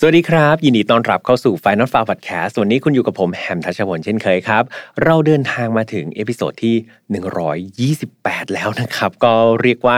สวัสดีครับ ยินดีต้อนรับเข้าสู่ Final Far Podcast วันนี้คุณอยู่กับผมแฮมทัชพลเช่นเคยครับ เราเดินทางมาถึง episode ที่ 128 แล้วนะครับ ก็เรียกว่า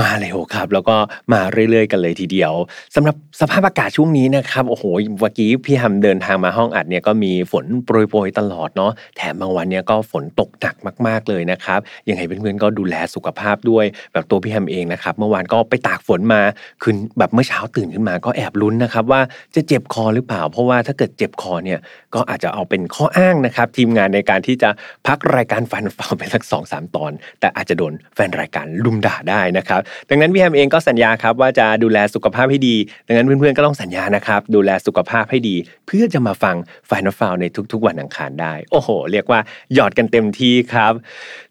มาเร็วครับ แล้วก็มาเรื่อยๆ กันเลยทีเดียวสำหรับสภาพอากาศช่วงนี้นะครับ โอ้โหเมื่อกี้พี่แฮมเดินทางมาห้องอัดเนี่ยก็มีฝนโปรยๆตลอดเนาะแถมบางวันเนี่ยก็ฝนตกหนักมากๆเลยนะครับยังไงเพื่อนๆก็ดูแลสุขภาพด้วยแบบตัวพี่แฮมเองนะครับเมื่อวานก็ไปตากฝนมาคือแบบเมื่อเช้าตื่นขึ้นมาก็แอบลุ้นนะครับว่าจะเจ็บคอหรือเปล่า เพราะว่าถ้าเกิดเจ็บคอเนี่ยก็อาจจะเอาเป็นข้ออ้างนะครับทีมงานในการที่จะพักรายการฟันฟังไปสักสองสามตอน แต่อาจจะโดนแฟนรายการลุมด่าได้นะครับดังนั้นพี่แฮมเองก็สัญญาครับว่าจะดูแลสุขภาพให้ดี ดังนั้นเพื่อนๆก็ต้องสัญญานะครับดูแลสุขภาพให้ดี เพื่อจะมาฟังฟันฟังในทุกๆ วันอังคารได้ โอ้โห เรียกว่าหยอดกันเต็มที่ครับ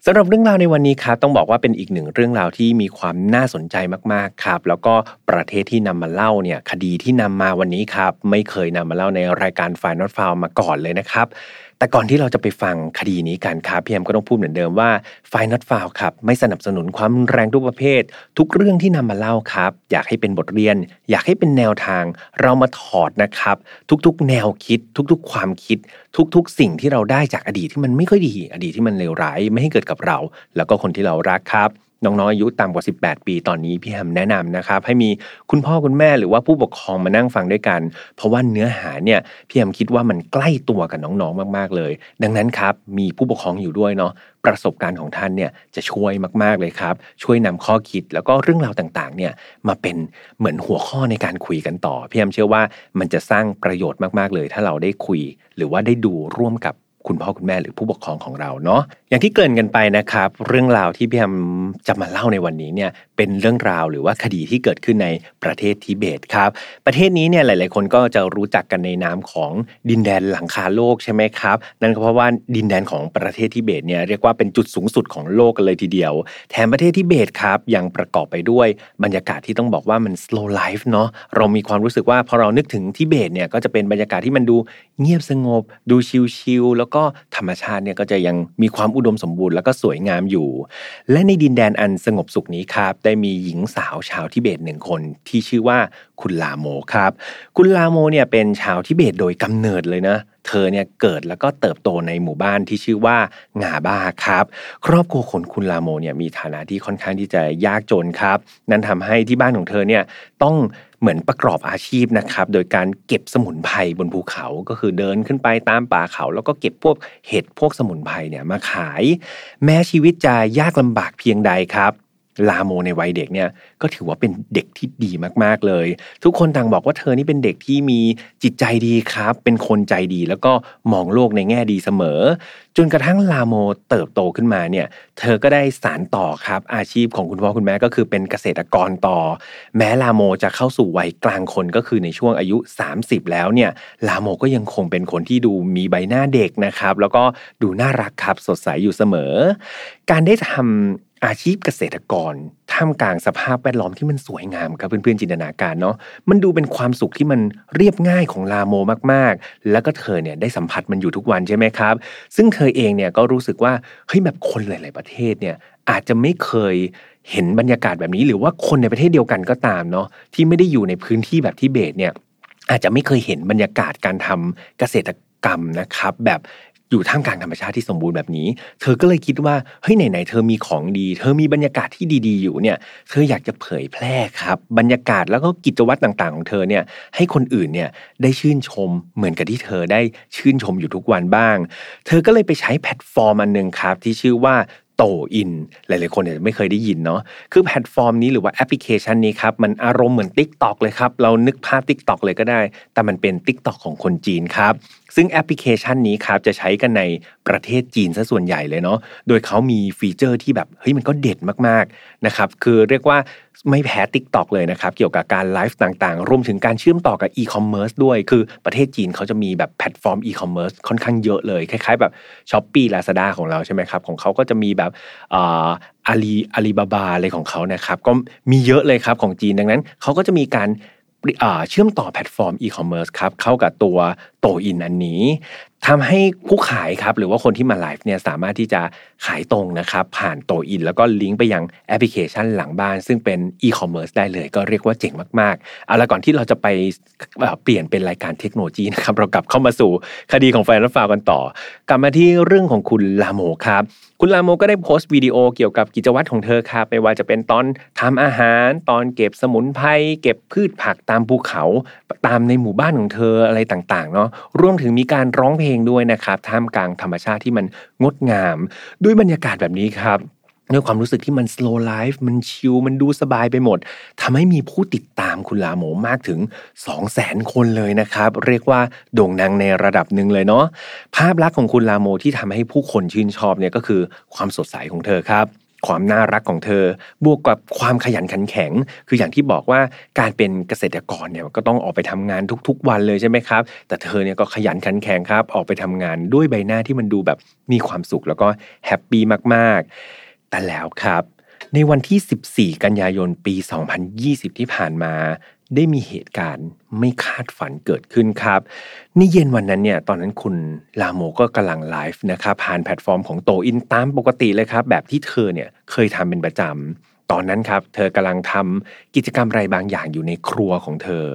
สำหรับเรื่องราวในวันนี้ครับต้องบอกว่าเป็นอีกหนึ่งเรื่องราวที่มีความน่าสนใจมากๆครับแล้วก็ประเทศที่นำมาเล่าเนี่ยคดีที่นำมาวันนี้ครับ ไม่เคยนำมาเล่าในรายการ Final f i l e มาก่อนเลยนะครับ แต่ก่อนที่เราจะไปฟังคดีนี้กันครับพี่แอมก็ต้องพูดเหมือนเดิมว่า f i n a l f i l e ครับไม่สนับสนุนความรุนแรงทุกประเภท ทุกเรื่องที่นำมาเล่าครับ อยากให้เป็นบทเรียน อยากให้เป็นแนวทาง เรามาถอดนะครับ ทุกๆ แนวคิด ทุกๆ ความคิด ทุกๆ สิ่งที่เราได้จากอดีตที่มันไม่ค่อยดี อดีตที่มันเลวร้ายไม่ให้เกิดกับเรา แล้วก็คนที่เรารักครับ น้องๆอายุต่ำกว่า 18 ปีตอนนี้พี่แฮมแนะนำนะครับ ให้มีคุณพ่อคุณแม่หรือว่าผู้ปกครองมานั่งฟังด้วยกัน เพราะว่าเนื้อหาเนี่ยพี่แฮมคิดว่ามันใกล้ตัวกับน้องๆมากๆเลย ดังนั้นครับมีผู้ปกครองอยู่ด้วยเนาะประสบการณ์ของท่านเนี่ยจะช่วยมากๆเลยครับ ช่วยนำข้อคิดแล้วก็เรื่องราวต่างๆเนี่ยมาเป็นเหมือนหัวข้อในการคุยกันต่อพี่แฮมเชื่อว่ามันจะสร้างประโยชน์มากๆเลย ถ้าเราได้คุย หรือว่าได้ดูร่วมกับ คุณพ่อคุณแม่หรือผู้ปกครองของเราเนาะอย่างที่เกริ่นกันไปนะครับ เรื่องราวที่พี่แฮมจะมาเล่าในวันนี้เนี่ย เป็นเรื่องราวหรือว่าคดีที่เกิดขึ้นในประเทศทิเบตครับ ประเทศนี้เนี่ยหลาย ๆ คนก็จะรู้จักกันในนามของดินแดนหลังคาโลกใช่ไหมครับ นั่นก็เพราะว่าดินแดนของประเทศทิเบตเนี่ยเรียกว่าเป็นจุดสูงสุดของโลกกันเลยทีเดียว แถมประเทศทิเบตครับยังประกอบไปด้วยบรรยากาศที่ต้องบอกว่ามัน slow life เนาะเรามีความรู้สึกว่าพอเรานึกถึงทิเบตเนี่ยก็จะเป็นบรรยากาศที่มันดูเงียบสงบ ดูชิลๆแล้วก็ธรรมชาติเนี่ยก็จะยังมีความอุดมสมบูรณ์แล้วก็สวยงามอยู่ และในดินแดนอันสงบสุขนี้ครับได้มีหญิงสาวชาวทิเบตหนึ่งคนที่ชื่อว่าคุณลาโมครับ คุณลาโมเนี่ยเป็นชาวทิเบตโดยกำเนิดเลยนะเธอเนี่ยเกิดแล้วก็เติบโตในหมู่บ้านที่ชื่อว่างาบ้าครับ ครอบครัวคนคุณลาโมเนี่ยมีฐานะที่ค่อนข้างที่จะยากจนครับ นั่นทำให้ที่บ้านของเธอเนี่ยต้องเหมือนประกอบอาชีพนะครับโดยการเก็บสมุนไพรบนภูเขาก็คือเดินขึ้นไปตามป่าเขา แล้วก็เก็บพวกเห็ดพวกสมุนไพรเนี่ยมาขาย แม้ชีวิตจะยากลำบากเพียงใดครับ ลาโมในวัยเด็กเนี่ยก็ถือว่าเป็นเด็กที่ดีมากๆเลย ทุกคนต่างบอกว่าเธอนี่เป็นเด็กที่มีจิตใจดีครับ เป็นคนใจดีแล้วก็มองโลกในแง่ดีเสมอ จนกระทั่งลาโมเติบโตขึ้นมาเนี่ยเธอก็ได้สารต่อครับ อาชีพของคุณพ่อคุณแม่ก็คือเป็นเกษตรกรต่อ แม้ลาโมจะเข้าสู่วัยกลางคนก็คือในช่วงอายุ 30 แล้วเนี่ยลาโมก็ยังคงเป็นคนที่ดูมีใบหน้าเด็กนะครับ แล้วก็ดูน่ารักครับสดใสอยู่เสมอ การได้ทำ อาชีพเกษตรกร ท่ามกลางสภาพแวดล้อมที่มันสวยงามครับเพื่อนๆจินตนาการเนาะมันดูเป็นความสุขที่มันเรียบง่ายของลาโมมากๆ แล้วก็เธอเนี่ยได้สัมผัสมันอยู่ทุกวันใช่ไหมครับ ซึ่งเธอเองเนี่ยก็รู้สึกว่าเฮ้ยแบบคนหลาย ๆประเทศเนี่ยอาจจะไม่เคยเห็นบรรยากาศแบบนี้ หรือว่าคนในประเทศเดียวกันก็ตามเนาะที่ไม่ได้อยู่ในพื้นที่แถบทิเบตเนี่ยอาจจะไม่เคยเห็นบรรยากาศการทำเกษตรกรรมนะครับ แบบ อยู่ท่ามกลางธรรมชาติที่สมบูรณ์แบบนี้ เธอก็เลยคิดว่าเฮ้ยไหนๆเธอมีของดี เธอมีบรรยากาศที่ดีๆ อยู่เนี่ยเธออยากจะเผยแพร่ครับ บรรยากาศแล้วก็กิจวัตรต่างๆ ของเธอเนี่ยให้คนอื่นเนี่ยได้ชื่นชมเหมือนกับที่เธอได้ชื่นชมอยู่ทุกวันบ้าง เธอก็เลยไปใช้แพลตฟอร์มอันหนึ่งครับ ที่ชื่อว่าโตอินหลายๆคนเนี่ยไม่เคยได้ยินเนาะคือแพลตฟอร์มนี้หรือว่าแอปพลิเคชันนี้ครับ มันอารมณ์เหมือน TikTok เลยครับ เรานึกภาพ TikTok เลยก็ได้ แต่มันเป็น Tik t o อกของคนจีนครับซึ่งแอปพลิเคชันนี้ครับจะใช้กันในประเทศจีนซะส่วนใหญ่เลยเนาะ โดยเขามี feature ที่แบบเฮ้ยมันก็เด็ดมากๆนะครับ คือเรียกว่าไม่แพ้ TikTok เลยนะครับ เกี่ยวกับการไลฟ์ต่างๆ รวมถึงการเชื่อมต่อกับอีคอมเมิร์ซด้วย คือประเทศจีนเขาจะมีแบบแพลตฟอร์มอีคอมเมิร์ซค่อนข้างเยอะเลย คล้ายๆแบบShopee Lazada ของเราใช่ไหมครับ ของเขาก็จะมีแบบอาลีอาลีบาบาอะไรของเขานะครับ ก็มีเยอะเลยครับของจีนดังนั้นเขาก็จะมีการ เชื่อมต่อแพลตฟอร์มอีคอมเมิร์ซครับเข้ากับตัวโต่วอินอันนี้ทำให้ผู้ขายครับหรือว่าคนที่มาไลฟ์เนี่ยสามารถที่จะขายตรงนะครับผ่านโต่วอิน แล้วก็ลิงก์ไปยังแอปพลิเคชันหลังบ้าน ซึ่งเป็นอีคอมเมิร์ซได้เลย ก็เรียกว่าเจ๋งมากๆเอาละก่อนที่เราจะไปเปลี่ยนเป็นรายการเทคโนโลยีนะครับเรากลับเข้ามาสู่คดีของแฟนรัฟากันต่อ กลับมาที่เรื่องของคุณลาโมครับคุณลาโมก็ได้โพสต์วิดีโอเกี่ยวกับกิจวัตรของเธอครับไม่ว่าจะเป็นตอนทำอาหาร ตอนเก็บสมุนไพรเก็บพืชผักตามภูเขาตามในหมู่บ้านของเธออะไรต่างๆเนาะรวมถึงมีการร้องเพลงด้วยนะครับท่ามกลางธรรมชาติที่มันงดงาม ด้วยบรรยากาศแบบนี้ครับ ด้วยความรู้สึกที่มัน slow life มันชิลมันดูสบายไปหมดทำให้มีผู้ติดตามคุณลาโมมากถึง 2 0 0แสนคนเลยนะครับ เรียกว่าโด่งดังในระดับหนึ่งเลยเนาะภาพลักษณ์ของคุณลาโมที่ทำให้ผู้คนชื่นชอบเนี่ยก็คือความสดใสของเธอครับความน่ารักของเธอ บวกกับความขยันขันแข็ง คืออย่างที่บอกว่าการเป็นเกษตรกรเนี่ยก็ต้องออกไปทำงานทุกๆ วันเลยใช่ไหมครับ แต่เธอเนี่ยก็ขยันขันแข็งครับ ออกไปทำงานด้วยใบหน้าที่มันดูแบบมีความสุขแล้วก็ happyมากๆ แต่แล้วครับ ในวันที่ 14 กันยายนปี 2020 ที่ผ่านมา ได้มีเหตุการณ์ไม่คาดฝันเกิดขึ้นครับในเย็นวันนั้นเนี่ยตอนนั้นคุณลาโมก็กำลังไลฟ์นะครับผ่านแพลตฟอร์มของโตอินตามปกติเลยครับ แบบที่เธอเนี่ยเคยทำเป็นประจำตอนนั้นครับ เธอกำลังทำกิจกรรมอะไรบางอย่างอยู่ในครัวของเธอ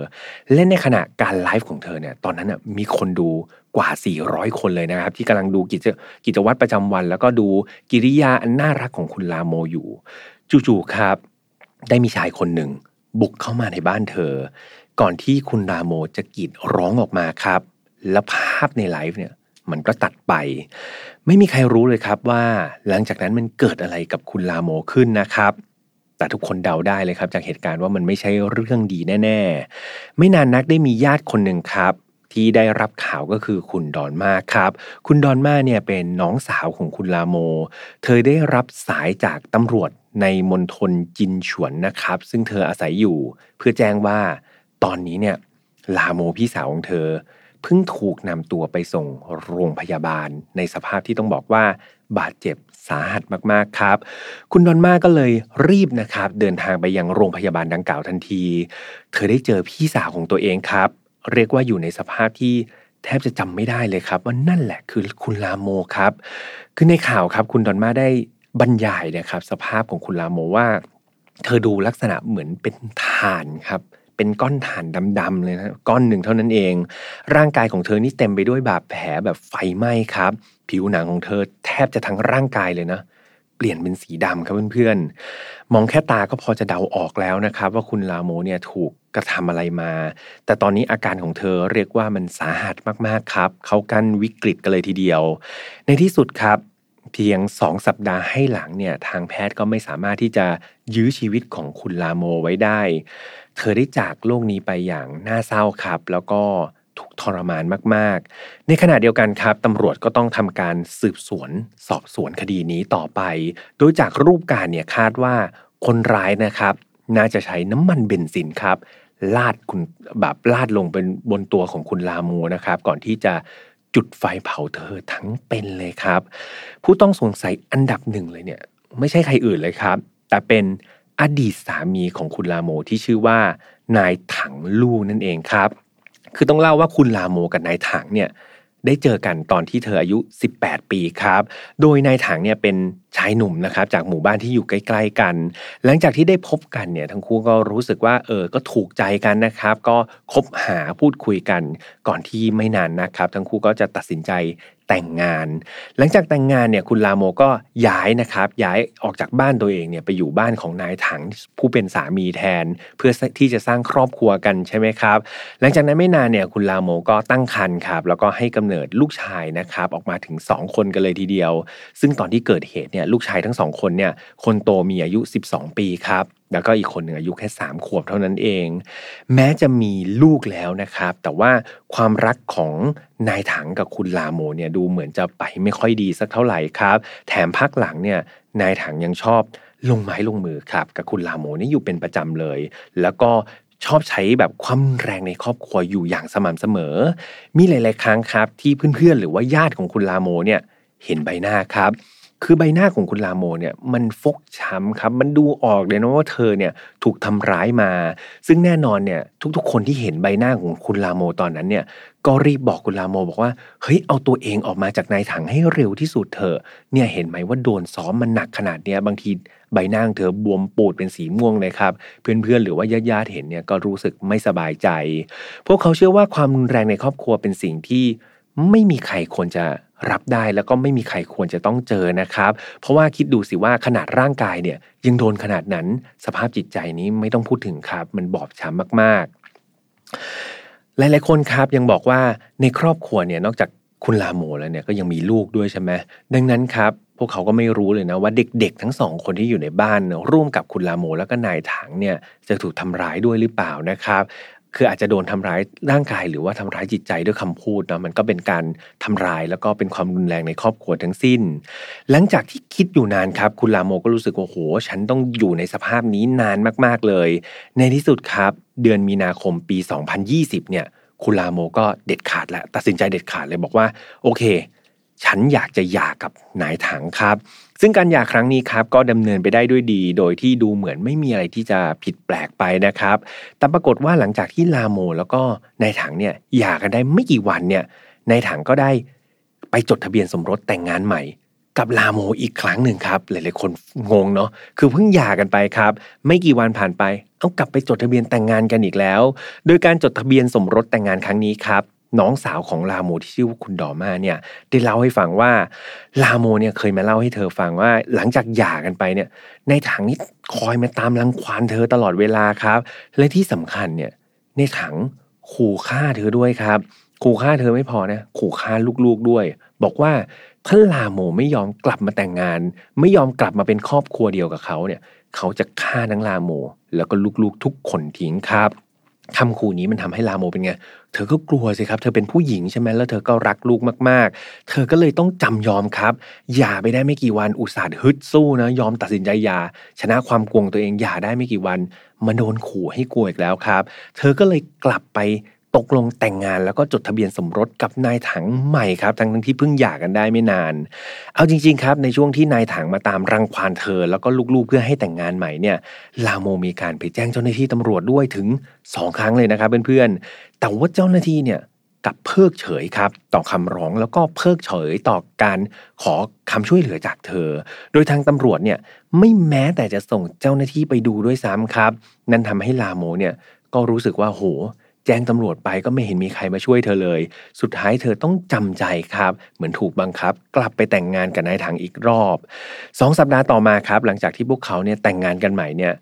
และในขณะการไลฟ์ของเธอเนี่ย ตอนนั้นมีคนดู กว่า 400 คนเลยนะครับ ที่กำลังดูกิจกิจวัตรประจำวัน แล้วก็ดูกิริยาอันน่ารักของคุณลาโมอยู่ จู่ๆครับ ได้มีชายคนหนึ่ง บุกเข้ามาในบ้านเธอ ก่อนที่คุณราโมจะกรีดร้องออกมาครับ แล้วภาพในไลฟ์เนี่ยมันก็ตัดไป ไม่มีใครรู้เลยครับว่า หลังจากนั้นมันเกิดอะไรกับคุณลาโมขึ้นนะครับแต่ทุกคนเดาได้เลยครับ จากเหตุการณ์ว่ามันไม่ใช่เรื่องดีแน่ ๆ ไม่นานนักได้มีญาติคนหนึ่งครับ ที่ได้รับข่าวก็คือคุณดอนมาครับ คุณดอนมาเนี่ยเป็นน้องสาวของคุณลาโม เธอได้รับสายจากตำรวจในมณฑลจินฉวนนะครับ ซึ่งเธออาศัยอยู่ เพื่อแจ้งว่าตอนนี้เนี่ยลาโมพี่สาวของเธอเพิ่งถูกนำตัวไปส่งโรงพยาบาล ในสภาพที่ต้องบอกว่าบาดเจ็บสาหัสมากๆครับ คุณดอนมาก็เลยรีบนะครับ เดินทางไปยังโรงพยาบาลดังกล่าวทันที เธอได้เจอพี่สาวของตัวเองครับ เรียกว่าอยู่ในสภาพที่แทบจะจำไม่ได้เลยครับ ว่านั่นแหละคือคุณลาโมครับ คือในข่าวครับคุณดอนมาได้บรรยายนะครับ สภาพของคุณลาโมว่า เธอดูลักษณะเหมือนเป็นถ่านครับเป็นก้อนถ่านดำๆเลยนะก้อนหนึ่งเท่านั้นเอง ร่างกายของเธอนี่เต็มไปด้วยบาดแผลแบบไฟไหม้ครับ ผิวหนังของเธอแทบจะทั้งร่างกายเลยนะ ปลี่ยนเป็นสีดำครับเพื่อนๆ มองแค่ตาก็พอจะเดาออกแล้วนะครับ ว่าคุณลาโมเนี่ยถูกกระทำอะไรมา แต่ตอนนี้อาการของเธอเรียกว่ามันสาหัสมากๆครับ เขากันวิกฤตกันเลยทีเดียว ในที่สุดครับ เพียงสองสัปดาห์ให้หลังเนี่ยทางแพทย์ก็ไม่สามารถที่จะยื้อชีวิตของคุณลาโมไว้ได้ เธอได้จากโลกนี้ไปอย่างน่าเศร้าครับ แล้วก็ ถูกทรมานมากๆ ในขณะเดียวกันครับตำรวจก็ต้องทำการสืบสวนสอบสวนคดีนี้ต่อไป โดยจากรูปการเนี่ยคาดว่าคนร้ายนะครับ น่าจะใช้น้ำมันเบนซินครับลาดคุณแบบลาดลงเป็นบนตัวของคุณลาโมนะครับ ก่อนที่จะจุดไฟเผาเธอทั้งเป็นเลยครับ ผู้ต้องสงสัยอันดับหนึ่งเลยเนี่ย ไม่ใช่ใครอื่นเลยครับ แต่เป็นอดีตสามีของคุณลาโมที่ชื่อว่านายถังลู่นั่นเองครับ คือต้องเล่าว่าคุณลาโมกับนายถังเนี่ยได้เจอกันตอนที่เธออายุ 18 ปีครับ โดยนายถังเนี่ยเป็นชายหนุ่มนะครับจากหมู่บ้านที่อยู่ใกล้ ๆกัน หลังจากที่ได้พบกันเนี่ยทั้งคู่ก็รู้สึกว่าเออก็ถูกใจกันนะครับ ก็คบหาพูดคุยกัน ก่อนที่ไม่นานนะครับ ทั้งคู่ก็จะตัดสินใจแต่งงาน หลังจากแต่งงานเนี่ยคุณลาโมก็ย้ายนะครับ ย้ายออกจากบ้านตัวเองเนี่ยไปอยู่บ้านของนายถังผู้เป็นสามีแทน เพื่อที่จะสร้างครอบครัวกันใช่ไหมครับ หลังจากนั้นไม่นานเนี่ยคุณลาโมก็ตั้งครรภ์ครับแล้วก็ให้กำเนิดลูกชายนะครับออกมาถึง 2 คนกันเลยทีเดียว ซึ่งตอนที่เกิดเหตุเนี่ยเนี่ยลูกชายทั้งสองคนเนี่ยคนโตมีอายุ 12 ปีครับ แล้วก็อีกคนหนึ่งอายุแค่ 3 ขวบเท่านั้นเอง แม้จะมีลูกแล้วนะครับ แต่ว่าความรักของนายถังกับคุณลาโมเนี่ยดูเหมือนจะไปไม่ค่อยดีสักเท่าไหร่ครับ แถมพักหลังเนี่ยนายถังยังชอบลงไม้ลงมือครับ กับคุณลาโมนี่อยู่เป็นประจำเลย แล้วก็ชอบใช้แบบความแรงในครอบครัวอยู่อย่างสม่ำเสมอ มีหลาย ๆ ครั้งครับ ที่เพื่อน ๆ หรือว่าญาติของคุณลาโมเนี่ยเห็นใบหน้าครับ คือใบหน้าของคุณลาโมเนี่ยมันฟกช้ำครับ มันดูออกเลยนะว่าเธอเนี่ยถูกทำร้ายมา ซึ่งแน่นอนเนี่ยทุกๆ คนที่เห็นใบหน้าของคุณลาโมตอนนั้นเนี่ยก็รีบบอกคุณลาโมบอกว่าเฮ้ยเอาตัวเองออกมาจากนายถังให้เร็วที่สุดเถอะเนี่ยเห็นไหมว่าโดนซ้อมมันหนักขนาดเนี้ยบางทีใบหน้าเธอบวมปูดเป็นสีม่วงเลยครับ เพื่อนๆหรือว่าญาติๆเห็นเนี่ยก็รู้สึกไม่สบายใจ พวกเขาเชื่อว่าความรุนแรงในครอบครัวเป็นสิ่งที่ ไม่มีใครควรจะรับได้แล้วก็ไม่มีใครควรจะต้องเจอนะครับ เพราะว่าคิดดูสิว่าขนาดร่างกายเนี่ยยังโดนขนาดนั้นสภาพจิตใจนี้ไม่ต้องพูดถึงครับ มันบอบช้ำมากๆ หลายๆคนครับยังบอกว่าในครอบครัวเนี่ยนอกจากคุณลาโมแล้วเนี่ยก็ยังมีลูกด้วยใช่ไหมดังนั้นครับพวกเขาก็ไม่รู้เลยนะว่าเด็กๆ ทั้งสองคนที่อยู่ในบ้านร่วมกับคุณลาโมแล้วก็นายถังเนี่ยจะถูกทำร้ายด้วยหรือเปล่านะครับ คืออาจจะโดนทำร้ายร่างกายหรือว่าทำร้ายจิตใจด้วยคำพูดเนาะมันก็เป็นการทำร้ายแล้วก็เป็นความรุนแรงในครอบครัวทั้งสิ้น หลังจากที่คิดอยู่นานครับ คุณลาโมก็รู้สึกว่าโหฉันต้องอยู่ในสภาพนี้นานมากๆเลย ในที่สุดครับ เดือนมีนาคมปี 2020 เนี่ย คุณลาโมก็เด็ดขาดแล้วตัดสินใจเด็ดขาดเลยบอกว่า โอเค ฉันอยากจะหย่ากับนายถังครับ ซึ่งการหย่าครั้งนี้ครับก็ดำเนินไปได้ด้วยดี โดยที่ดูเหมือนไม่มีอะไรที่จะผิดแปลกไปนะครับ แต่ปรากฏว่าหลังจากที่ลาโมแล้วก็นายถังเนี่ยหย่ากันได้ไม่กี่วันเนี่ยนายถังก็ได้ไปจดทะเบียนสมรสแต่งงานใหม่กับลาโมอีกครั้งหนึ่งครับ หลายๆคนงงเนาะคือเพิ่งหย่ากันไปครับ ไม่กี่วันผ่านไป เอากลับไปจดทะเบียนแต่งงานกันอีกแล้ว โดยการจดทะเบียนสมรสแต่งงานครั้งนี้ครับ น้องสาวของลาโมที่ชื่อว่าคุณดอมาเนี่ย ได้เล่าให้ฟังว่าลาโมเนี่ยเคยมาเล่าให้เธอฟังว่า หลังจากหย่ากันไปเนี่ย ในถังนี้คอยมาตามรังควานเธอตลอดเวลาครับ และที่สำคัญเนี่ยในถังขู่ฆ่าเธอด้วยครับ ขู่ฆ่าเธอไม่พอนะขู่ฆ่าลูกๆด้วย บอกว่าถ้าลาโมไม่ยอมกลับมาแต่งงาน ไม่ยอมกลับมาเป็นครอบครัวเดียวกับเขาเนี่ย เขาจะฆ่าทั้งลาโม แล้วก็ลูกๆทุกคนทิ้งครับ คำขู่นี้มันทำให้ลาโมเป็นไง เธอก็กลัวสิครับ เธอเป็นผู้หญิงใช่ไหมแล้วเธอก็รักลูกมาก ๆ เธอก็เลยต้องจำยอมครับหย่าไปได้ไม่กี่วันอุตส่าห์ฮึดสู้นะ ยอมตัดสินใจยาชนะความกลัวตัวเองหย่าได้ไม่กี่วันมาโดนขู่ให้กลัวอีกแล้วครับ เธอก็เลยกลับไป ตกลงแต่งงานแล้วก็จดทะเบียนสมรสกับนายถังใหม่ครับทั้งที่เพิ่งหย่ากันได้ไม่นาน เอาจริง ๆ ครับ ในช่วงที่นายถังมาตามรังควานเธอ แล้วก็ลูกๆเพื่อให้แต่งงานใหม่เนี่ย ลาโมมีการไปแจ้งเจ้าหน้าที่ตำรวจด้วยถึง 2 ครั้งเลยนะครับเพื่อนๆ แต่ว่าเจ้าหน้าที่เนี่ยกับเพิกเฉยครับ ต่อคำร้องแล้วก็เพิกเฉยต่อการขอคำช่วยเหลือจากเธอ โดยทางตำรวจเนี่ยไม่แม้แต่จะส่งเจ้าหน้าที่ไปดูด้วยซ้ำครับ นั่นทำให้ลาโมเนี่ยก็รู้สึกว่าโห แจ้งตำรวจไปก็ไม่เห็นมีใครมาช่วยเธอเลย สุดท้ายเธอต้องจำใจครับ เหมือนถูกบังคับ กลับไปแต่งงานกับนายถังอีกรอบสองสัปดาห์ต่อมาครับ หลังจากที่พวกเขาเนี่ยแต่งงานกันใหม่เนี่ย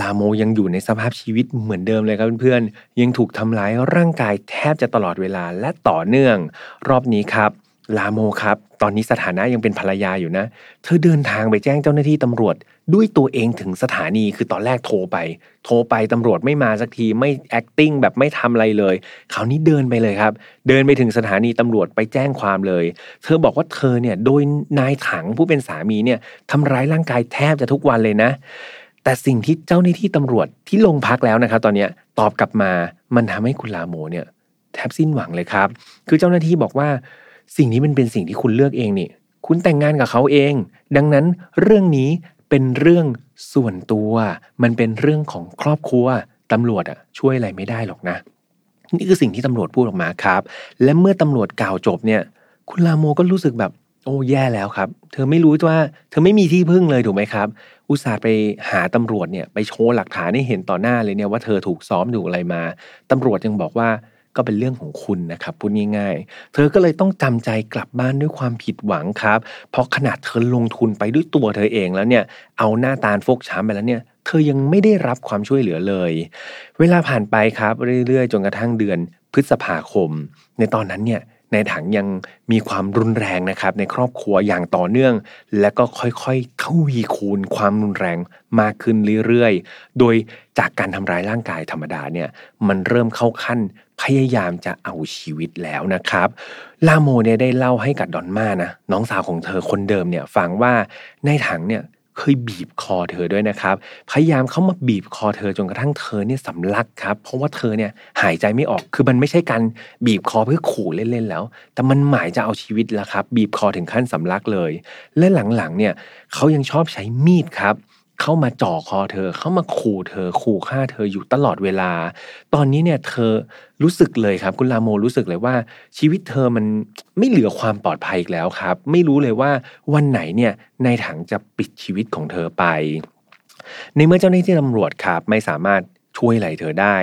ลาโมยังอยู่ในสภาพชีวิตเหมือนเดิมเลยครับเพื่อนๆยังถูกทำร้ายร่างกายแทบจะตลอดเวลาและต่อเนื่อง รอบนี้ครับ ลาโมครับ ตอนนี้สถานะยังเป็นภรรยาอยู่นะ เธอเดินทางไปแจ้งเจ้าหน้าที่ตำรวจ ด้วยตัวเองถึงสถานีคือตอนแรกโทรไป โทรไปตำรวจไม่มาสักทีไม่ acting แบบไม่ทำอะไรเลยคราวนี้เดินไปเลยครับ เดินไปถึงสถานีตำรวจไปแจ้งความเลย เธอบอกว่าเธอเนี่ยโดยนายถังผู้เป็นสามีเนี่ยทำร้ายร่างกายแทบจะทุกวันเลยนะ แต่สิ่งที่เจ้าหน้าที่ตำรวจที่ลงพักแล้วนะครับ ตอนนี้ตอบกลับมามันทำให้คุณลาโมเนี่ยแทบสิ้นหวังเลยครับ คือเจ้าหน้าที่บอกว่า สิ่งนี้มันเป็นสิ่งที่คุณเลือกเองนี่ คุณแต่งงานกับเขาเอง ดังนั้นเรื่องนี้เป็นเรื่องส่วนตัว มันเป็นเรื่องของครอบครัวตำรวจอะช่วยอะไรไม่ได้หรอกนะ นี่คือสิ่งที่ตำรวจพูดออกมาครับ และเมื่อตำรวจกล่าวจบเนี่ย คุณลาโมก็รู้สึกแบบโอ้แย่แล้วครับ เธอไม่รู้ว่า เธอไม่มีที่พึ่งเลยถูกไหมครับ อุตส่าห์ไปหาตำรวจเนี่ยไปโชว์หลักฐานให้เห็นต่อหน้าเลยเนี่ยว่าเธอถูกซ้อมถูกอะไรมาตำรวจยังบอกว่า ก็เป็นเรื่องของคุณนะครับพูดง่ายๆ เธอก็เลยต้องจำใจกลับบ้านด้วยความผิดหวังครับ เพราะขนาดเธอลงทุนไปด้วยตัวเธอเองแล้วเนี่ยเอาหน้าตาฟกช้ำไปแล้วเนี่ยเธอยังไม่ได้รับความช่วยเหลือเลย เวลาผ่านไปครับเรื่อยๆ จนกระทั่งเดือนพฤษภาคม ในตอนนั้นเนี่ย ในถังยังมีความรุนแรงนะครับในครอบครัวอย่างต่อเนื่อง และก็ค่อยๆทวีคูณความรุนแรงมากขึ้นเรื่อยๆ โดยจากการทำร้ายร่างกายธรรมดาเนี่ยมันเริ่มเข้าขั้นพยายามจะเอาชีวิตแล้วนะครับ ลาโมเนี่ยได้เล่าให้กับดอนมานะน้องสาวของเธอคนเดิมเนี่ยฟังว่าในถังเนี่ย เคยบีบคอเธอด้วยนะครับ พยายามเข้ามาบีบคอเธอจนกระทั่งเธอเนี่ยสำลักครับ เพราะว่าเธอเนี่ยหายใจไม่ออก คือมันไม่ใช่การบีบคอเพื่อขู่เล่นๆแล้ว แต่มันหมายจะเอาชีวิตแล้วครับ บีบคอถึงขั้นสำลักเลย และหลังๆเนี่ยเขายังชอบใช้มีดครับ เข้ามาจ่อคอเธอ เข้ามาขู่เธอ ขู่ฆ่าเธออยู่ตลอดเวลา ตอนนี้เนี่ยเธอรู้สึกเลยครับ คุณลาโมรู้สึกเลยว่า ชีวิตเธอมันไม่เหลือความปลอดภัยอีกแล้วครับ ไม่รู้เลยว่าวันไหนเนี่ยนายถังจะปิดชีวิตของเธอไป ในเมื่อเจ้าหน้าที่ตำรวจครับ ไม่สามารถช่วยอะไรเธอได้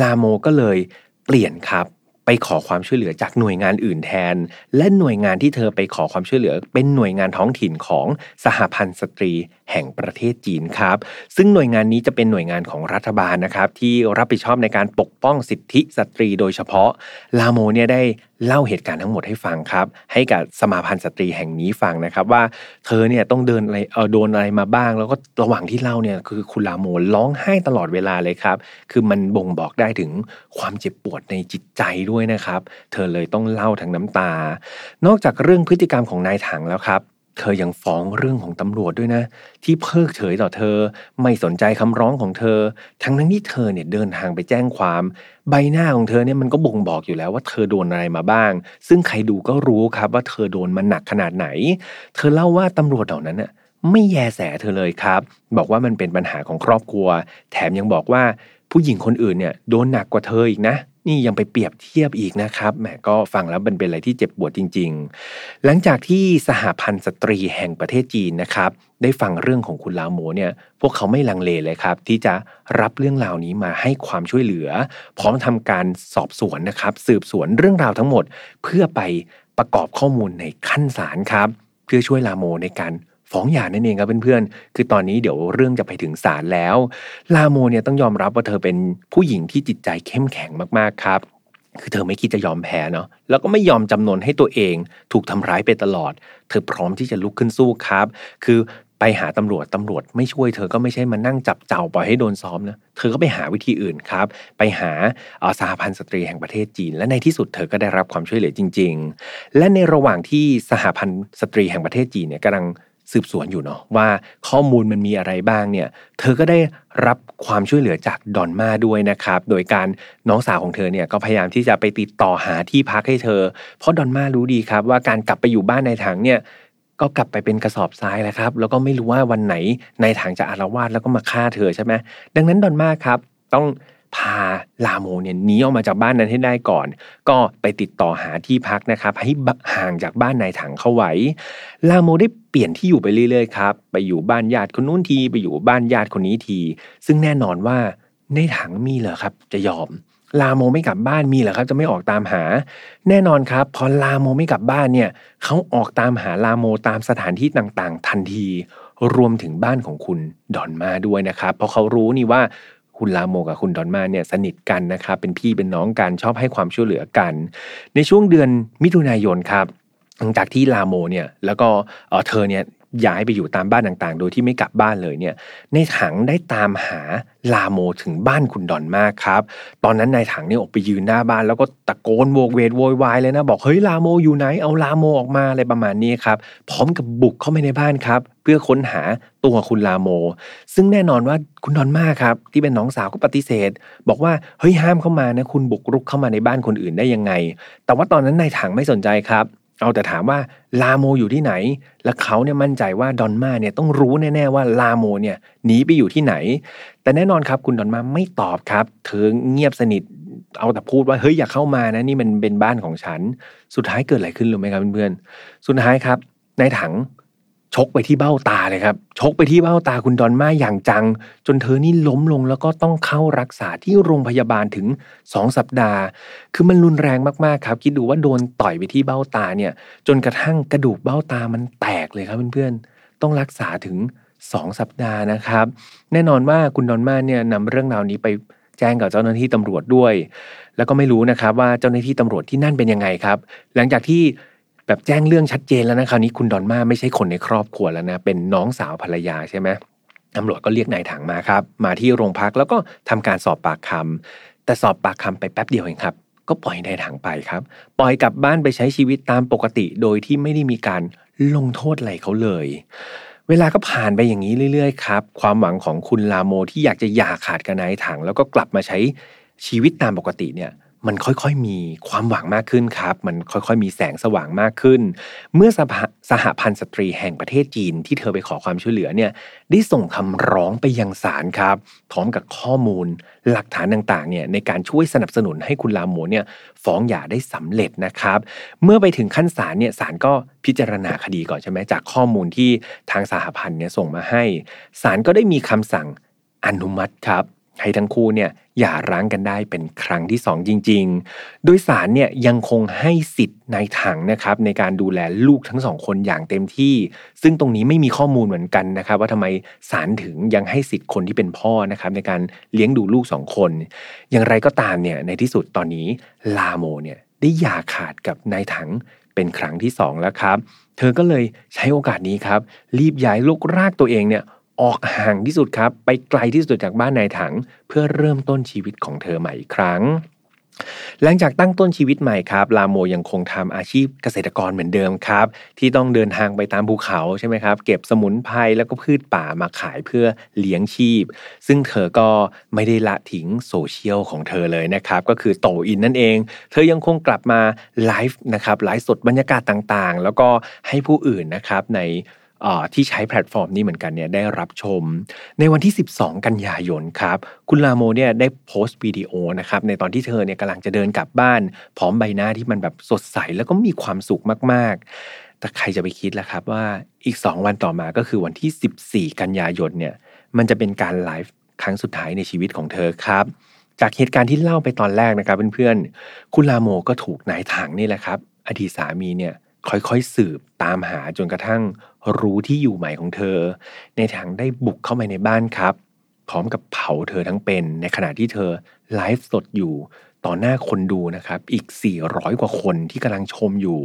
ลาโมก็เลยเปลี่ยนครับ ไปขอความช่วยเหลือจากหน่วยงานอื่นแทน และหน่วยงานที่เธอไปขอความช่วยเหลือ เป็นหน่วยงานท้องถิ่นของสหพันธ์สตรีแห่งประเทศจีนครับ ซึ่งหน่วยงานนี้จะเป็นหน่วยงานของรัฐบาลนะครับ ที่รับผิดชอบในการปกป้องสิทธิสตรีโดยเฉพาะลาโมเนี่ยได้ เล่าเหตุการณ์ทั้งหมดให้ฟังครับ ให้กับสมาพันธ์สตรีแห่งนี้ฟังนะครับ ว่าเธอเนี่ยต้องเดินอะไรเออโดนอะไรมาบ้าง แล้วก็ระหว่างที่เล่าเนี่ยคือคุณลาโมร้องไห้ตลอดเวลาเลยครับ คือมันบ่งบอกได้ถึงความเจ็บปวดในจิตใจด้วยนะครับ เธอเลยต้องเล่าทั้งน้ำตา นอกจากเรื่องพฤติกรรมของนายถังแล้วครับ เธอยังฟ้องเรื่องของตำรวจด้วยนะ ที่เพิกเฉยต่อเธอ ไม่สนใจคำร้องของเธอ ทั้งนั้นที่เธอเนี่ยเดินทางไปแจ้งความ ใบหน้าของเธอเนี่ยมันก็บ่งบอกอยู่แล้วว่าเธอโดนอะไรมาบ้าง ซึ่งใครดูก็รู้ครับว่าเธอโดนมันหนักขนาดไหน เธอเล่าว่าตำรวจเหล่านั้นน่ะไม่แยแสเธอเลยครับ บอกว่ามันเป็นปัญหาของครอบครัว แถมยังบอกว่าผู้หญิงคนอื่นเนี่ยโดนหนักกว่าเธออีกนะ นี่ยังไปเปรียบเทียบอีกนะครับแหมก็ฟังแล้วมันเป็นอะไรที่เจ็บปวดจริง ๆ หลังจากที่สหพันธ์สตรีแห่งประเทศจีนนะครับ ได้ฟังเรื่องของคุณลาโมเนี่ย พวกเขาไม่ลังเลเลยครับ ที่จะรับเรื่องราวนี้มาให้ความช่วยเหลือ พร้อมทำการสอบสวนนะครับ สืบสวนเรื่องราวทั้งหมด เพื่อไปประกอบข้อมูลในขั้นศาลครับ เพื่อช่วยลาโมในการ ฟ้องหย่านั่นเองครับเพื่อนๆ คือตอนนี้เดี๋ยวเรื่องจะไปถึงศาลแล้ว ลาโมเนี่ยต้องยอมรับว่าเธอเป็นผู้หญิงที่จิตใจเข้มแข็งมากๆครับ คือเธอไม่คิดจะยอมแพ้เนาะ แล้วก็ไม่ยอมจำนนให้ตัวเองถูกทำร้ายไปตลอด เธอพร้อมที่จะลุกขึ้นสู้ครับ คือไปหาตำรวจตำรวจไม่ช่วยเธอก็ไม่ใช่มานั่งจับเจ่าปล่อยให้โดนซ้อมนะ เธอก็ไปหาวิธีอื่นครับ ไปหาสหพันธ์สตรีแห่งประเทศจีน และในที่สุดเธอก็ได้รับความช่วยเหลือจริง ๆ และในระหว่างที่สหพันธ์สตรีแห่งประเทศจีนเนี่ยกำลัง สืบสวนอยู่เนาะว่าข้อมูลมันมีอะไรบ้างเนี่ย เธอก็ได้รับความช่วยเหลือจากดอนมาด้วยนะครับ โดยการน้องสาวของเธอเนี่ยก็พยายามที่จะไปติดต่อหาที่พักให้เธอ เพราะดอนมารู้ดีครับ ว่าการกลับไปอยู่บ้านในถังเนี่ยก็กลับไปเป็นกระสอบทรายแล้วครับ แล้วก็ไม่รู้ว่าวันไหนในถังจะอารวาสแล้วก็มาฆ่าเธอใช่ไหมดังนั้นดอนมาครับต้องพาลาโมเนี่ยหนีออกมาจากบ้านนั้นให้ได้ก่อน ก็ไปติดต่อหาที่พักนะครับ ให้ห่างจากบ้านนายถังเข้าไว้ ลาโมได้ เปลี่ยนที่อยู่ไปเรื่อยๆครับไปอยู่บ้านญาติคนนู้นทีไปอยู่บ้านญาติคนนี้ที ซึ่งแน่นอนว่าในถังมีเหรอครับจะยอม ลาโมไม่กลับบ้านมีเหรอครับ จะไม่ออกตามหา แน่นอนครับ พอลาโมไม่กลับบ้านเนี่ยเขาออกตามหาลาโมตามสถานที่ต่างๆ ทันที รวมถึงบ้านของคุณดอนมาด้วยนะครับ เพราะเขารู้นี่ว่าคุณลาโมกับคุณดอนมาเนี่ยสนิทกันนะครับเป็นพี่เป็นน้องกันชอบให้ความช่วยเหลือกัน ในช่วงเดือนมิถุนายนครับ หลังจากที่ลาโมเนี่ยแล้วก็เธอเนี่ยย้ายไปอยู่ตามบ้านต่างๆ โดยที่ไม่กลับบ้านเลยเนี่ยในถังได้ตามหาลาโมถึงบ้านคุณดอนมากครับ ตอนนั้นนายถังเนี่ยออกไปยืนหน้าบ้าน แล้วก็ตะโกนโวกเวทโวยวายเลยนะ บอกเฮ้ยลาโมอยู่ไหนเอาลาโมออกมาอะไรประมาณนี้ครับ พร้อมกับบุกเข้าไปในบ้านครับ เพื่อค้นหาตัวคุณลาโม ซึ่งแน่นอนว่าคุณดอนมากครับ ที่เป็นน้องสาวก็ปฏิเสธ บอกว่าเฮ้ยห้ามเข้ามานะคุณบุกรุกเข้ามาในบ้านคนอื่นได้ยังไง แต่ว่าตอนนั้นนายถังไม่สนใจครับ เอาแต่ถามว่าลาโมอยู่ที่ไหน และเขาเนี่ยมั่นใจว่าดอนมาเนี่ยต้องรู้แน่ๆว่าลาโมเนี่ยหนีไปอยู่ที่ไหน แต่แน่นอนครับคุณดอนมาไม่ตอบครับ เธอเงียบสนิท เอาแต่พูดว่าเฮ้ยอย่าเข้ามานะนี่มันเป็นบ้านของฉัน สุดท้ายเกิดอะไรขึ้นรู้ไหมครับเพื่อนๆ สุดท้ายครับ ในถัง ชกไปที่เบ้าตาเลยครับ ชกไปที่เบ้าตาคุณดอนมาอย่างจัง จนเธอนี่ล้มลงแล้วก็ต้องเข้ารักษาที่โรงพยาบาลถึง 2 สัปดาห์ คือมันรุนแรงมากๆครับ คิดดูว่าโดนต่อยไปที่เบ้าตาเนี่ย จนกระทั่งกระดูกเบ้าตามันแตกเลยครับเพื่อนๆ ต้องรักษาถึง 2 สัปดาห์นะครับ แน่นอนว่าคุณดอนมาเนี่ยนำเรื่องราวนี้ไปแจ้งกับเจ้าหน้าที่ตำรวจด้วย แล้วก็ไม่รู้นะครับว่าเจ้าหน้าที่ตำรวจที่นั่นเป็นยังไงครับ หลังจากที่ แบบแจ้งเรื่องชัดเจนแล้วนะคราวนี้คุณดอนมาไม่ใช่คนในครอบครัวแล้วนะเป็นน้องสาวภรรยาใช่ไหมตำรวจก็เรียกนายถังมาครับ มาที่โรงพักแล้วก็ทำการสอบปากคำแต่สอบปากคำไปแป๊บเดียวเองครับ ก็ปล่อยนายถังไปครับ ปล่อยกลับบ้านไปใช้ชีวิตตามปกติ โดยที่ไม่ได้มีการลงโทษอะไรเขาเลย เวลาก็ผ่านไปอย่างนี้เรื่อยๆครับ ความหวังของคุณลาโมที่อยากจะหย่าขาดกับนายถัง แล้วก็กลับมาใช้ชีวิตตามปกติเนี่ย มันค่อยๆมีความหวังมากขึ้นครับ มันค่อยๆมีแสงสว่างมากขึ้น เมื่อสหสหพันธ์สตรีแห่งประเทศจีนที่เธอไปขอความช่วยเหลือเนี่ยได้ส่งคำร้องไปยังศาลครับพร้อมกับข้อมูลหลักฐานต่างๆเนี่ยในการช่วยสนับสนุนให้คุณลาโมเนี่ยฟ้องหย่าได้สำเร็จนะครับ เมื่อไปถึงขั้นศาลเนี่ยศาลก็พิจารณาคดีก่อนใช่ไหมจากข้อมูลที่ทางสหพันธ์เนี่ยส่งมาให้ศาลก็ได้มีคำสั่งอนุมัติครับให้ทั้งคู่เนี่ย อย่าร้างกันได้เป็นครั้งที่สองจริง ๆ โดยสารเนี่ยยังคงให้สิทธิ์นายถังนะครับในการดูแลลูกทั้งสองคนอย่างเต็มที่ ซึ่งตรงนี้ไม่มีข้อมูลเหมือนกันนะครับ ว่าทำไมศาลถึงยังให้สิทธิ์คนที่เป็นพ่อนะครับในการเลี้ยงดูลูกสองคน อย่างไรก็ตามเนี่ยในที่สุดตอนนี้ลาโมเนี่ยได้หย่าขาดกับนายถังเป็นครั้งที่สองแล้วครับ เธอก็เลยใช้โอกาสนี้ครับ รีบย้ายลูกรากตัวเองเนี่ย ออกห่างที่สุดครับ ไปไกลที่สุดจากบ้านนายถัง เพื่อเริ่มต้นชีวิตของเธอใหม่อีกครั้ง หลังจากตั้งต้นชีวิตใหม่ครับ ลาโมยังคงทำอาชีพเกษตรกรเหมือนเดิมครับ ที่ต้องเดินทางไปตามภูเขาใช่ไหมครับ เก็บสมุนไพรแล้วก็พืชป่ามาขายเพื่อเลี้ยงชีพ ซึ่งเธอก็ไม่ได้ละทิ้งโซเชียลของเธอเลยนะครับ ก็คือโตอินนั่นเอง เธอยังคงกลับมาไลฟ์นะครับไลฟ์สดบรรยากาศต่างๆ แล้วก็ให้ผู้อื่นนะครับใน ที่ใช้แพลตฟอร์มนี้เหมือนกันเนี่ยได้รับชม ในวันที่ 12 กันยายนครับ คุณลาโมเนี่ยได้โพสต์วิดีโอนะครับในตอนที่เธอเนี่ยกำลังจะเดินกลับบ้าน พร้อมใบหน้าที่มันแบบสดใสแล้วก็มีความสุขมากๆ แต่ใครจะไปคิดล่ะครับว่าอีก 2 วันต่อมาก็คือวันที่ 14 กันยายนเนี่ยมันจะเป็นการไลฟ์ครั้งสุดท้ายในชีวิตของเธอครับจากเหตุการณ์ที่เล่าไปตอนแรกนะครับเพื่อนๆ คุณลาโมก็ถูกนายถังนี่แหละครับ อดีตสามีเนี่ย ค่อยๆสืบตามหาจนกระทั่งรู้ที่อยู่ใหม่ของเธอ ในทางได้บุกเข้าไปในบ้านครับ พร้อมกับเผาเธอทั้งเป็น ในขณะที่เธอไลฟ์สดอยู่ต่อหน้าคนดูนะครับ อีก 400 กว่าคนที่กำลังชมอยู่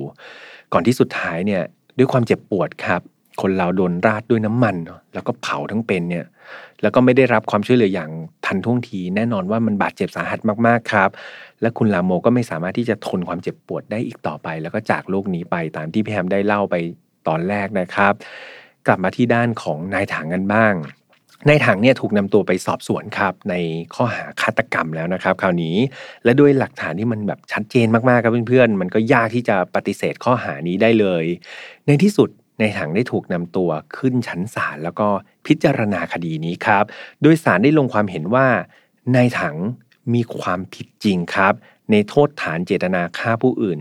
ก่อนที่สุดท้ายเนี่ยด้วยความเจ็บปวดครับ คนเราโดนราดด้วยน้ำมัน แล้วก็เผาทั้งเป็นเนี่ย แล้วก็ไม่ได้รับความช่วยเหลืออย่างทันท่วงที แน่นอนว่ามันบาดเจ็บสาหัสมากๆครับ และคุณลาโมก็ไม่สามารถที่จะทนความเจ็บปวดได้อีกต่อไป แล้วก็จากโลกนี้ไปตามที่พี่แฮมได้เล่าไปตอนแรกนะครับ กลับมาที่ด้านของนายถังกันบ้างนายถังเนี่ยถูกนำตัวไปสอบสวนครับในข้อหาฆาตกรรมแล้วนะครับ คราวนี้และด้วยหลักฐานที่มันแบบชัดเจนมากๆครับเพื่อนๆมันก็ยากที่จะปฏิเสธข้อหานี้ได้เลย ในที่สุดนายถังได้ถูกนำตัวขึ้นชั้นศาลแล้วก็พิจารณาคดีนี้ครับ โดยศาลได้ลงความเห็นว่า นายถัง มีความผิดจริงครับ ในโทษฐานเจตนาฆ่าผู้อื่น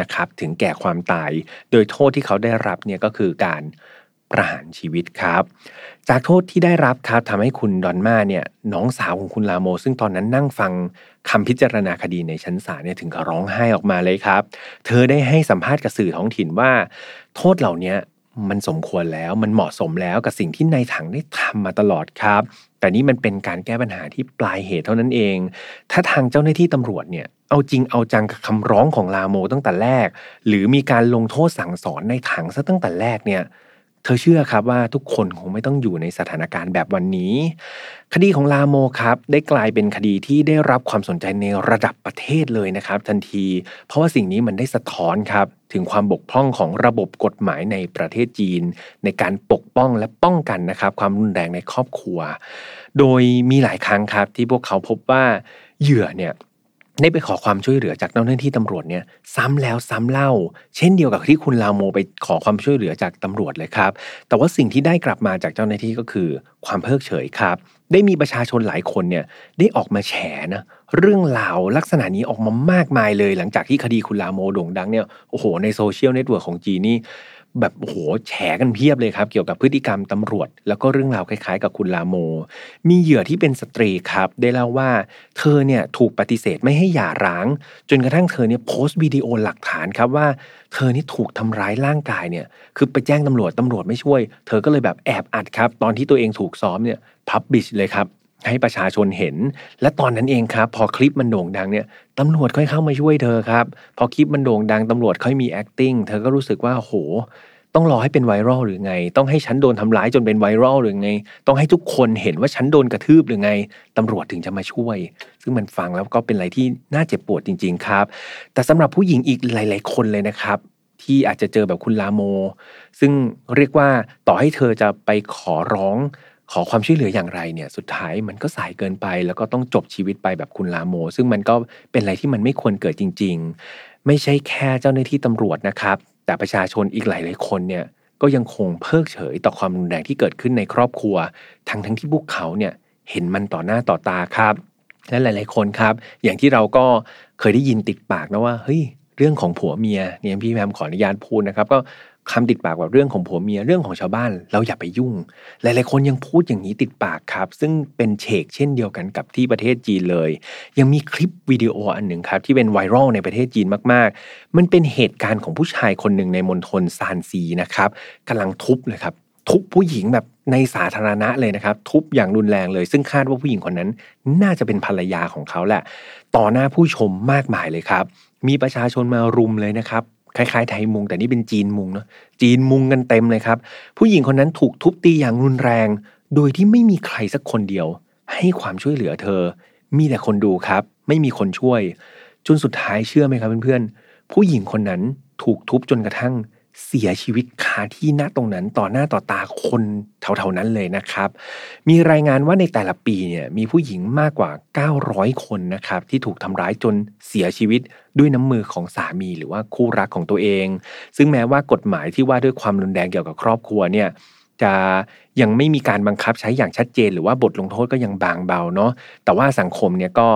นะครับถึงแก่ความตาย โดยโทษที่เขาได้รับเนี่ยก็คือการประหารชีวิตครับ จากโทษที่ได้รับครับทำให้คุณดอนมาเนี่ยน้องสาวของคุณลาโม ซึ่งตอนนั้นนั่งฟังคำพิจารณาคดีในชั้นศาลเนี่ยถึงกับร้องไห้ออกมาเลยครับ เธอได้ให้สัมภาษณ์กับสื่อท้องถิ่นว่า โทษเหล่านี้ มันสมควรแล้วมันเหมาะสมแล้วกับสิ่งที่นายถังได้ทำมาตลอดครับ แต่นี่มันเป็นการแก้ปัญหาที่ปลายเหตุเท่านั้นเอง ถ้าทางเจ้าหน้าที่ตำรวจเนี่ยเอาจริงเอาจังกับคำร้องของลาโมตั้งแต่แรก หรือมีการลงโทษสั่งสอนในถังซะตั้งแต่แรกเนี่ย เธอเชื่อครับว่าทุกคนคงไม่ต้องอยู่ในสถานการณ์แบบวันนี้ คดีของลาโมครับได้กลายเป็นคดีที่ได้รับความสนใจในระดับประเทศเลยนะครับ ทันที เพราะว่าสิ่งนี้มันได้สะท้อนครับถึงความบกพร่องของระบบกฎหมายในประเทศจีน ในการปกป้องและป้องกันนะครับ ความรุนแรงในครอบครัว โดยมีหลายครั้งครับที่พวกเขาพบว่าเหยื่อเนี่ย ได้ไปขอความช่วยเหลือจากเจ้าหน้าที่ตำรวจเนี่ยซ้ำแล้วซ้ำเล่า เช่นเดียวกับที่คุณลาโมไปขอความช่วยเหลือจากตำรวจเลยครับ แต่ว่าสิ่งที่ได้กลับมาจากเจ้าหน้าที่ก็คือความเพิกเฉยครับ ได้มีประชาชนหลายคนเนี่ยได้ออกมาแฉนะเรื่องราวลักษณะนี้ออกมามากมายเลย หลังจากที่คดีคุณลาโมโด่งดังเนี่ยโอ้โหในโซเชียลเน็ตเวิร์กของจีนเนี่ย แบบโหแฉกันเพียบเลยครับ เกี่ยวกับพฤติกรรมตำรวจ แล้วก็เรื่องราวคล้ายๆ กับคุณลาโม มีเหยื่อที่เป็นสตรีครับ ได้เล่าว่าเธอเนี่ยถูกปฏิเสธไม่ให้หย่าร้าง จนกระทั่งเธอเนี่ยโพสต์วิดีโอหลักฐานครับว่า เธอนี่ถูกทำร้ายร่างกายเนี่ยคือไปแจ้งตำรวจตำรวจไม่ช่วย เธอก็เลยแบบแอบอัดครับ ตอนที่ตัวเองถูกซ้อมเนี่ยพับบิชเลยครับ ให้ประชาชนเห็น และตอนนั้นเองครับ พอคลิปมันโด่งดังเนี่ยตำรวจค่อยเข้ามาช่วยเธอครับ พอคลิปมันโด่งดังตำรวจค่อยมี acting เธอก็รู้สึกว่าโห ต้องรอให้เป็นไวรัลหรือไง ต้องให้ฉันโดนทำร้ายจนเป็นไวรัลหรือไง ต้องให้ทุกคนเห็นว่าฉันโดนกระทืบหรือไงตำรวจถึงจะมาช่วย ซึ่งมันฟังแล้วก็เป็นอะไรที่น่าเจ็บปวดจริง ๆ ครับ แต่สำหรับผู้หญิงอีกหลาย ๆ คนเลยนะครับที่อาจจะเจอแบบคุณลาโม ซึ่งเรียกว่าต่อให้เธอจะไปขอร้อง ขอความช่วยเหลืออย่างไรเนี่ยสุดท้ายมันก็สายเกินไป แล้วก็ต้องจบชีวิตไปแบบคุณลาโม ซึ่งมันก็เป็นอะไรที่มันไม่ควรเกิดจริง ๆ ไม่ใช่แค่เจ้าหน้าที่ตำรวจนะครับ แต่ประชาชนอีกหลายๆคนเนี่ยก็ยังคงเพิกเฉยต่อความรุนแรงที่เกิดขึ้นในครอบครัว ทั้งทั้งที่พวกเขาเนี่ยเห็นมันต่อหน้าต่อตาครับ และหลาย ๆ คนครับ อย่างที่เราก็เคยได้ยินติดปากนะว่าเฮ้ยเรื่องของผัวเมียเนี่ยพี่แมมขออนุญาตพูดนะครับ ก็ คำติดปากแบบเรื่องของผัวเมียเรื่องของชาวบ้าน เราอย่าไปยุ่ง หลายๆคนยังพูดอย่างนี้ติดปากครับ ซึ่งเป็นเฉกเช่นเดียวกันกับที่ประเทศจีนเลย ยังมีคลิปวิดีโออันหนึ่งครับ ที่เป็นไวรัลในประเทศจีนมากๆ มันเป็นเหตุการณ์ของผู้ชายคนหนึ่งในมณฑลซานซีนะครับกำลังทุบเลยครับทุบผู้หญิงแบบในสาธารณะเลยนะครับ ทุบอย่างรุนแรงเลย ซึ่งคาดว่าผู้หญิงคนนั้น น่าจะเป็นภรรยาของเขาแหละ ต่อหน้าผู้ชมมากมายเลยครับ มีประชาชนมารุมเลยนะครับ คล้ายๆไทยมุง แต่นี่เป็นจีนมุงเนาะจีนมุงกันเต็มเลยครับ ผู้หญิงคนนั้นถูกทุบตีอย่างรุนแรง โดยที่ไม่มีใครสักคนเดียว ให้ความช่วยเหลือเธอ มีแต่คนดูครับ ไม่มีคนช่วย จนสุดท้ายเชื่อไหมครับเพื่อนๆผู้หญิงคนนั้นถูกทุบจนกระทั่ง เสียชีวิตคาที่หน้าตรงนั้นต่อหน้าต่อตาคนแถวๆนั้นเลยนะครับ มีรายงานว่าในแต่ละปีเนี่ยมีผู้หญิงมากกว่า 900 คนนะครับที่ถูกทำร้ายจนเสียชีวิตด้วยน้ำมือของสามีหรือว่าคู่รักของตัวเอง ซึ่งแม้ว่ากฎหมายที่ว่าด้วยความรุนแรงเกี่ยวกับครอบครัวเนี่ย จะยังไม่มีการบังคับใช้อย่างชัดเจน หรือว่าบทลงโทษก็ยังบางเบาเนาะแต่ว่าสังคมเนี่ยก็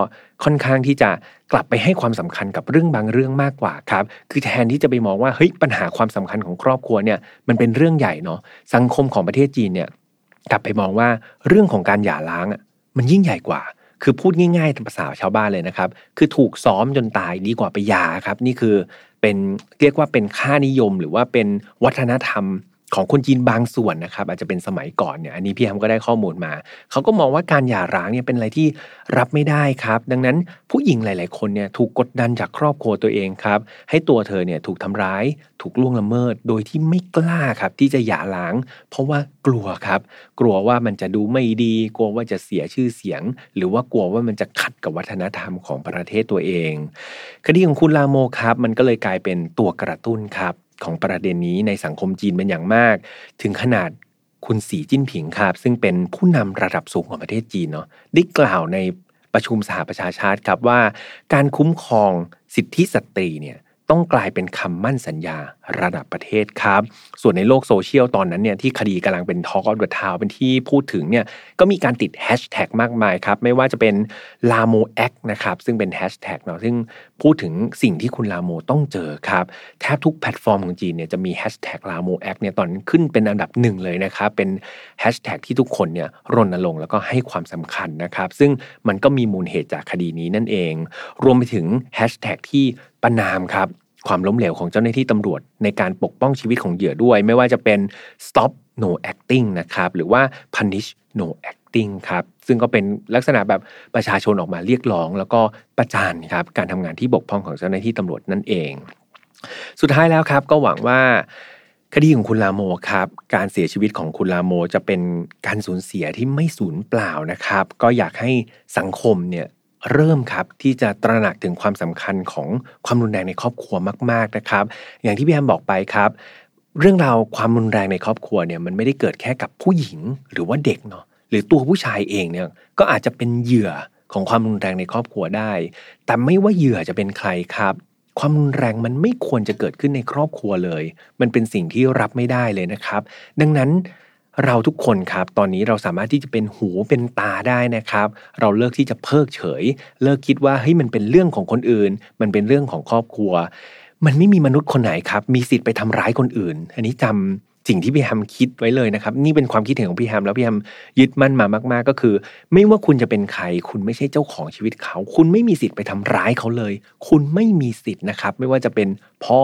ค่อนข้างที่จะกลับไปให้ความสำคัญกับเรื่องบางเรื่องมากกว่าครับคือแทนที่จะไปมองว่าเฮ้ยปัญหาความสำคัญของครอบครัวเนี่ยมันเป็นเรื่องใหญ่เนาะสังคมของประเทศจีนเนี่ยกลับไปมองว่าเรื่องของการหย่าร้างอะมันยิ่งใหญ่กว่าคือพูดง่ายๆภาษาชาวบ้านเลยนะครับ คือถูกซ้อมจนตายดีกว่าไปยาครับ นี่คือเป็นเรียกว่าเป็นค่านิยมหรือว่าเป็นวัฒนธรรม ของคนจีนบางส่วนนะครับ อาจจะเป็นสมัยก่อนเนี่ยอันนี้พี่แฮมก็ได้ข้อมูลมา เขาก็มองว่าการหย่าร้างเนี่ยเป็นอะไรที่รับไม่ได้ครับ ดังนั้นผู้หญิงหลาย ๆ คนเนี่ยถูกกดดันจากครอบครัวตัวเองครับ ให้ตัวเธอเนี่ยถูกทำร้าย ถูกล่วงละเมิด โดยที่ไม่กล้าครับที่จะหย่าร้าง เพราะว่ากลัวครับ กลัวว่ามันจะดูไม่ดี กลัวว่าจะเสียชื่อเสียง หรือว่ากลัวว่ามันจะขัดกับวัฒนธรรมของประเทศตัวเอง คดีของคุณลาโมครับ มันก็เลยกลายเป็นตัวกระตุ้นครับ ของประเด็นนี้ในสังคมจีนเป็นอย่างมาก ถึงขนาดคุณสีจิ้นผิงครับซึ่งเป็นผู้นำระดับสูงของประเทศจีนเนาะได้กล่าวในประชุมสหประชาชาติครับว่า การคุ้มครองสิทธิสตรีเนี่ย ต้องกลายเป็นคำมั่นสัญญาระดับประเทศครับ ส่วนในโลกโซเชียลตอนนั้นเนี่ยที่คดีกำลังเป็น Talk of the Town เป็นที่พูดถึงเนี่ยก็มีการติดแฮชแท็กมากมายครับ ไม่ว่าจะเป็น Lamo Act นะครับซึ่งเป็นแฮชแท็กเนาะซึ่งพูดถึงสิ่งที่คุณลาโมต้องเจอครับ แทบทุกแพลตฟอร์มของจีนเนี่ยจะมีแฮชแท็ก Lamo Act เนี่ยตอนขึ้นเป็นอันดับหนึ่งเลยนะครับ เป็นแฮชแท็กที่ทุกคนเนี่ยรณรงค์แล้วก็ให้ความสำคัญนะครับ ซึ่งมันก็มีมูลเหตุจากคดีนี้นั่นเอง รวมไปถึงแฮชแท็กที่ ประนามครับความล้มเหลวของเจ้าหน้าที่ตำรวจในการปกป้องชีวิตของเหยื่อด้วย ไม่ว่าจะเป็น stop no acting นะครับหรือว่า punish no acting ครับซึ่งก็เป็นลักษณะแบบประชาชนออกมาเรียกร้อง แล้วก็ประจานครับการทำงานที่บกพร่องของเจ้าหน้าที่ตำรวจนั่นเอง สุดท้ายแล้วครับก็หวังว่าคดีของคุณลาโมครับ การเสียชีวิตของคุณลาโมจะเป็นการสูญเสียที่ไม่สูญเปล่านะครับ ก็อยากให้สังคมเนี่ย เริ่มครับที่จะตระหนักถึงความสำคัญของความรุนแรงในครอบครัวมาก ๆนะครับ อย่างที่พี่แอมบอกไปครับ เรื่องราวความรุนแรงในครอบครัวเนี่ยมันไม่ได้เกิดแค่กับผู้หญิงหรือว่าเด็กเนาะหรือตัวผู้ชายเองเนี่ยก็อาจจะเป็นเหยื่อของความรุนแรงในครอบครัวได้ แต่ไม่ว่าเหยื่อจะเป็นใครครับ ความรุนแรงมันไม่ควรจะเกิดขึ้นในครอบครัวเลย มันเป็นสิ่งที่รับไม่ได้เลยนะครับ ดังนั้น เราทุกคนครับ ตอนนี้เราสามารถที่จะเป็นหูเป็นตาได้นะครับ เราเลิกที่จะเพิกเฉย เลิกคิดว่าเฮ้ยมันเป็นเรื่องของคนอื่น มันเป็นเรื่องของครอบครัว มันไม่มีมนุษย์คนไหนครับ มีสิทธิ์ไปทำร้ายคนอื่น อันนี้จำสิ่งที่พี่แฮมคิดไว้เลยนะครับ นี่เป็นความคิดเห็นของพี่แฮมแล้วพี่แฮมยึดมั่นมามากๆ ก็คือ ไม่ว่าคุณจะเป็นใคร คุณไม่ใช่เจ้าของชีวิตเขา คุณไม่มีสิทธิ์ไปทำร้ายเขาเลย คุณไม่มีสิทธิ์นะครับ ไม่ว่าจะเป็นพ่อ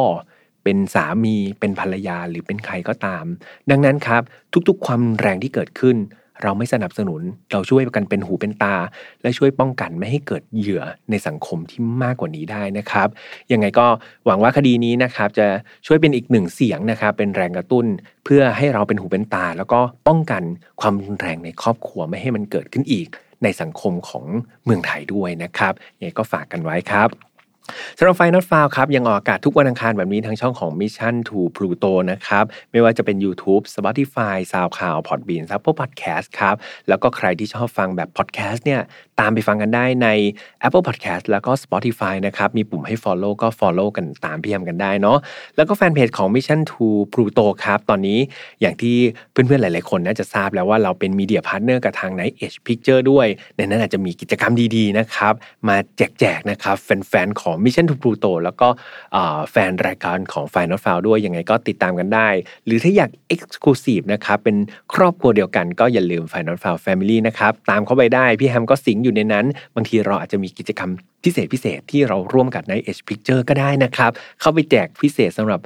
เป็นสามีเป็นภรรยาหรือเป็นใครก็ตาม ดังนั้นครับ ทุกๆ ความแรงที่เกิดขึ้น เราไม่สนับสนุน เราช่วยกันเป็นหูเป็นตา และช่วยป้องกันไม่ให้เกิดเหยื่อในสังคมที่มากกว่านี้ได้นะครับยังไงก็หวังว่าคดีนี้นะครับจะช่วยเป็นอีกหนึ่งเสียงนะครับเป็นแรงกระตุ้น เพื่อให้เราเป็นหูเป็นตา แล้วก็ป้องกันความรุนแรงในครอบครัวไม่ให้มันเกิดขึ้นอีกในสังคมของเมืองไทยด้วยนะครับยังไงก็ฝากกันไว้ครับ สำหรับไฟนอตฟาวครับยังออกอากาศทุกวันอังคารแบบนี้ทางช่องของ Mission to Pluto นะครับ ไม่ว่าจะเป็น YouTube Spotify SoundCloud Podbean Apple Podcast ครับ แล้วก็ใครที่ชอบฟังแบบ Podcast เนี่ยตามไปฟังกันได้ใน Apple Podcast แล้วก็ Spotify นะครับ มีปุ่มให้ Follow ก็ Follow กันตามพี่ยมกันได้เนาะแล้วก็แฟนเพจของ Mission to Pluto ครับ ตอนนี้อย่างที่เพื่อนๆหลาย ๆ คนน่าจะทราบแล้วว่าเราเป็น media partner กับทาง Night Edge Picture ด้วยในนั้นอาจจะมีกิจกรรมดีๆนะครับมาแจกๆนะครับแฟนๆของ Mission to Pluto แล้วก็แฟนรายการของ Final f i l e ด้วยยังไงก็ติดตามกันได้ หรือถ้าอยาก Exclusive นะครับเป็นครอบครัวเดียวกันก็อย่าลืม Final f i l e Family นะครับตามเข้าไปได้พี่แฮมก็สิงอยู่ในนั้น บางทีเราอาจจะมีกิจกรรมพิเศษพิเศษที่เราร่วมกับใน Edge Picture ก็ได้นะครับ เข้าไปแจกพิเศษสำหรับ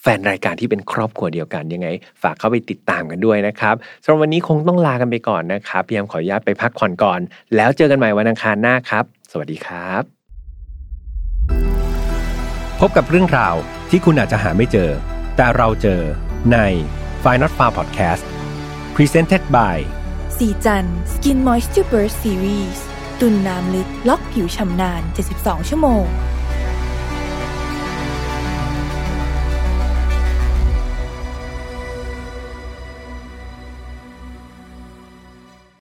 แฟนรายการที่เป็นครอบครัวเดียวกันยังไง ฝากเข้าไปติดตามกันด้วยนะครับสำหรับวันนี้คงต้องลากันไปก่อนนะครับพี่แฮมขออนุญาตไปพักผ่อนก่อน แล้วเจอกันใหม่วันอังคารหน้าครับ สวัสดีครับ พบกับเรื่องราวที่คุณอาจจะหาไม่เจอ แต่เราเจอใน f i n a l f a r Podcast Presented by สีจัน Skin Moisture Burst Series ตุนน้ำลึกล็อกผิวชำนาน 72 ชั่วโมง